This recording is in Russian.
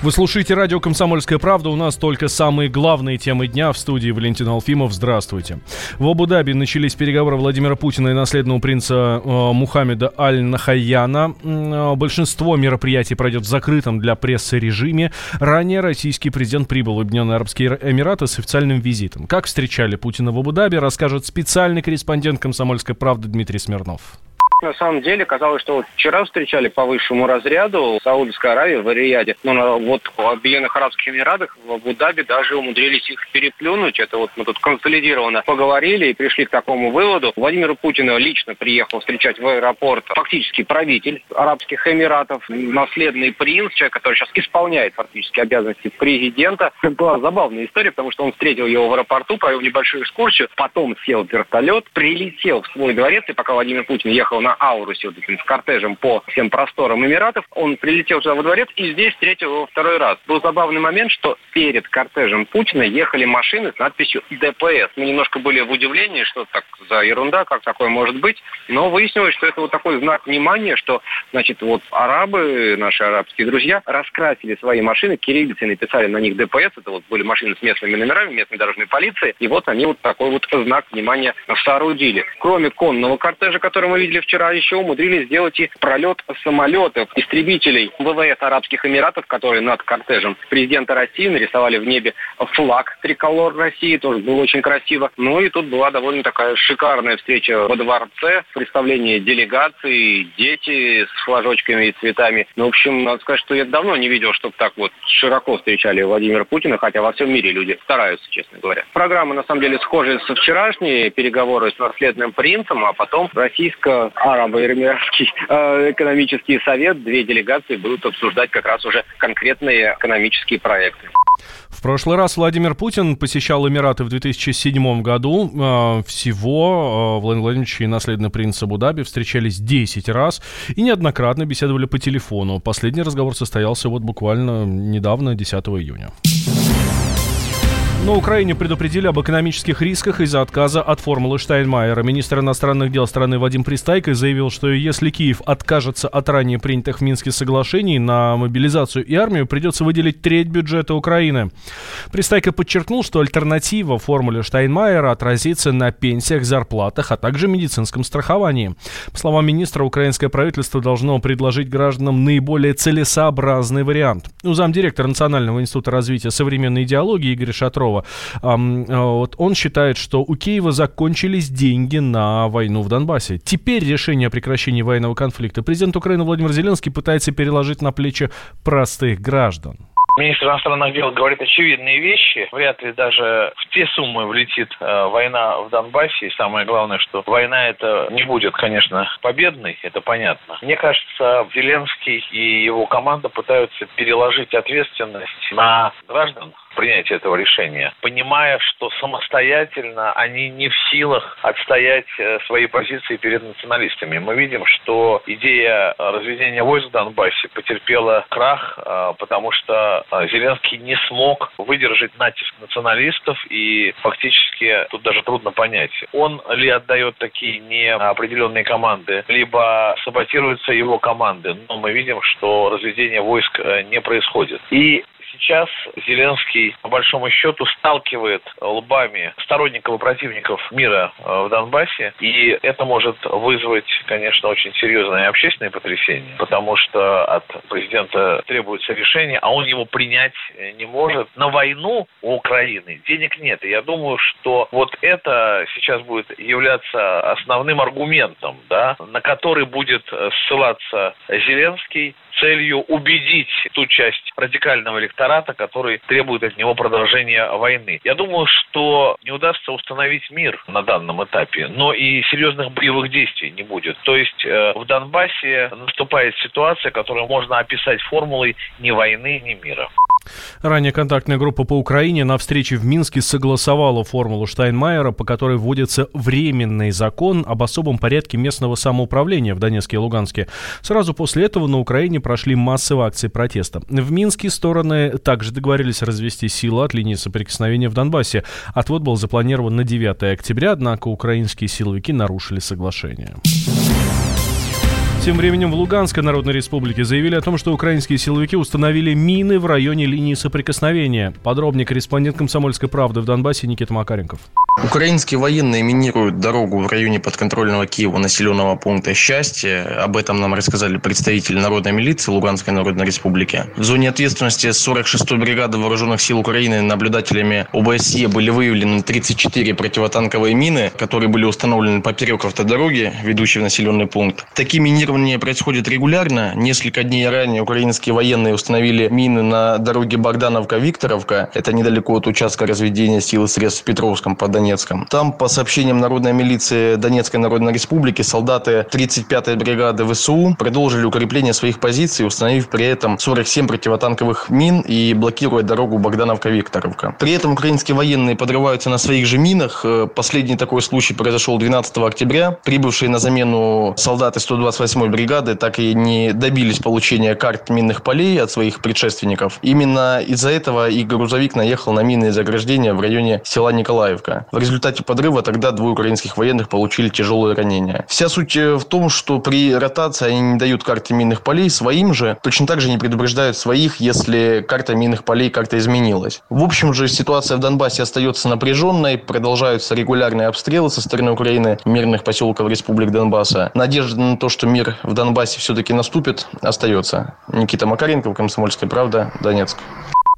Вы слушаете радио «Комсомольская правда». У нас только самые главные темы дня. В студии Валентин Алфимов. Здравствуйте. В Абу-Даби начались переговоры Владимира Путина и наследного принца э, Мухаммеда Аль-Нахаяна. Э, большинство мероприятий пройдет в закрытом для прессы режиме. Ранее российский президент прибыл в Объединенные Арабские Эмираты с официальным визитом. Как встречали Путина в Абу-Даби, расскажет специальный корреспондент «Комсомольской правды» Дмитрий Смирнов. На самом деле, казалось, что вот вчера встречали по высшему разряду Саудовская Аравия в Рияде. Ну, вот в Объединенных Арабских Эмиратах, в Абу-Даби даже умудрились их переплюнуть. Это вот мы тут консолидированно поговорили и пришли к такому выводу. Владимир Путин лично приехал встречать в аэропорт фактически правитель Арабских Эмиратов, наследный принц, человек, который сейчас исполняет фактически обязанности президента. Это была забавная история, потому что он встретил его в аэропорту, провел небольшую экскурсию, потом сел в вертолет, прилетел в свой дворец, и пока Владимир Путин ехал на на Аурусе, вот этим, с кортежем по всем просторам Эмиратов. Он прилетел туда во дворец и здесь встретил его второй раз. Был забавный момент, что перед кортежем Путина ехали машины с надписью ДПС. Мы немножко были в удивлении, что так за ерунда, как такое может быть. Но выяснилось, что это вот такой знак внимания, что, значит, вот арабы, наши арабские друзья, раскрасили свои машины, кириллицей написали на них ДПС. Это вот были машины с местными номерами, местной дорожной полиции. И вот они вот такой вот знак внимания соорудили. Кроме конного кортежа, который мы видели вчера, вчера еще умудрились сделать и пролет самолетов, истребителей ВВС Арабских Эмиратов, которые над кортежем президента России нарисовали в небе флаг триколор России, тоже было очень красиво. Ну и тут была довольно такая шикарная встреча во дворце, представление делегации, дети с флажочками и цветами. Ну, в общем, надо сказать, что я давно не видел, чтобы так вот широко встречали Владимира Путина, хотя во всем мире люди стараются, честно говоря. Программа, на самом деле, схожая со вчерашней, переговоры с наследным принцем, а потом российско Арабо-Эмиратский э, экономический совет, две делегации будут обсуждать как раз уже конкретные экономические проекты. В прошлый раз Владимир Путин посещал Эмираты в 2007 году. Э, всего э, Владимир Владимирович и наследный принц Абу-Даби встречались 10 раз и неоднократно беседовали по телефону. Последний разговор состоялся вот буквально недавно, 10 июня. На Украине предупредили об экономических рисках из-за отказа от формулы Штайнмайера. Министр иностранных дел страны Вадим Пристайко заявил, что если Киев откажется от ранее принятых в Минске соглашений, на мобилизацию и армию придется выделить треть бюджета Украины. Пристайко подчеркнул, что альтернатива формуле Штайнмайера отразится на пенсиях, зарплатах, а также медицинском страховании. По словам министра, украинское правительство должно предложить гражданам наиболее целесообразный вариант. У замдиректора Национального института развития современной идеологии Игоря Шатрова Пескова. Вот он считает, что у Киева закончились деньги на войну в Донбассе. Теперь решение о прекращении военного конфликта президент Украины Владимир Зеленский пытается переложить на плечи простых граждан. Министр иностранных дел говорит очевидные вещи. Вряд ли даже в те суммы влетит э, война в Донбассе. И самое главное, что война это не будет, конечно, победной, это понятно. Мне кажется, Зеленский и его команда пытаются переложить ответственность на граждан принятия этого решения, понимая, что самостоятельно они не в силах отстоять э, свои позиции перед националистами. Мы видим, что идея разведения войск в Донбассе потерпела крах, э, потому что э, Зеленский не смог выдержать натиск националистов и фактически тут даже трудно понять, он ли отдает такие неопределенные команды, либо саботируются его команды. Но мы видим, что разведение войск не происходит. И сейчас Зеленский, по большому счету, сталкивает лбами сторонников и противников мира э, в Донбассе, и это может вызвать, конечно, очень серьезное общественное потрясение, потому что от президента требуется решение, а он его принять не может. На войну у Украины денег нет, и я думаю, что вот это сейчас будет являться основным аргументом, да, на который будет ссылаться Зеленский целью убедить ту часть радикального электората, который требует от него продолжения войны. Я думаю, что не удастся установить мир на данном этапе, но и серьезных боевых действий не будет. То есть э, в Донбассе наступает ситуация, которую можно описать формулой ни войны, ни мира. Ранее контактная группа по Украине на встрече в Минске согласовала формулу Штайнмайера, по которой вводится временный закон об особом порядке местного самоуправления в Донецке и Луганске. Сразу после этого на Украине прошли массовые акции протеста. В Минске стороны также договорились развести силы от линии соприкосновения в Донбассе. Отвод был запланирован на 9 октября, однако украинские силовики нарушили соглашение. Тем временем в Луганской Народной Республике заявили о том, что украинские силовики установили мины в районе линии соприкосновения. Подробнее корреспондент «Комсомольской правды» в Донбассе Никита Макаренков. Украинские военные минируют дорогу в районе подконтрольного Киева населенного пункта «Счастье». Об этом нам рассказали представители Народной милиции Луганской Народной Республики. В зоне ответственности 46-й бригады вооруженных сил Украины наблюдателями ОБСЕ были выявлены 34 противотанковые мины, которые были установлены поперек автодороги, ведущей в населенный пункт. Такие минирования происходят регулярно. Несколько дней ранее украинские военные установили мины на дороге Богдановка-Викторовка. Это недалеко от участка разведения сил и средств в Петровском Донецком Донецком. Там, по сообщениям Народной милиции Донецкой Народной Республики, солдаты 35-й бригады ВСУ продолжили укрепление своих позиций, установив при этом 47 противотанковых мин и блокируя дорогу Богдановка-Викторовка. При этом украинские военные подрываются на своих же минах. Э, последний такой случай произошел 12 октября. Прибывшие на замену солдаты 128-й бригады так и не добились получения карт минных полей от своих предшественников. Именно из-за этого и грузовик наехал на минные заграждения в районе села Николаевка. В результате подрыва тогда двое украинских военных получили тяжелые ранения. Вся суть э, в том, что при ротации они не дают карты минных полей своим же, точно так же не предупреждают своих, если карта минных полей как-то изменилась. В общем же, ситуация в Донбассе остается напряженной, продолжаются регулярные обстрелы со стороны Украины мирных поселков Республик Донбасса. Надежда на то, что мир в Донбассе все-таки наступит, остается. Никита Макаренко, Комсомольская правда, Донецк.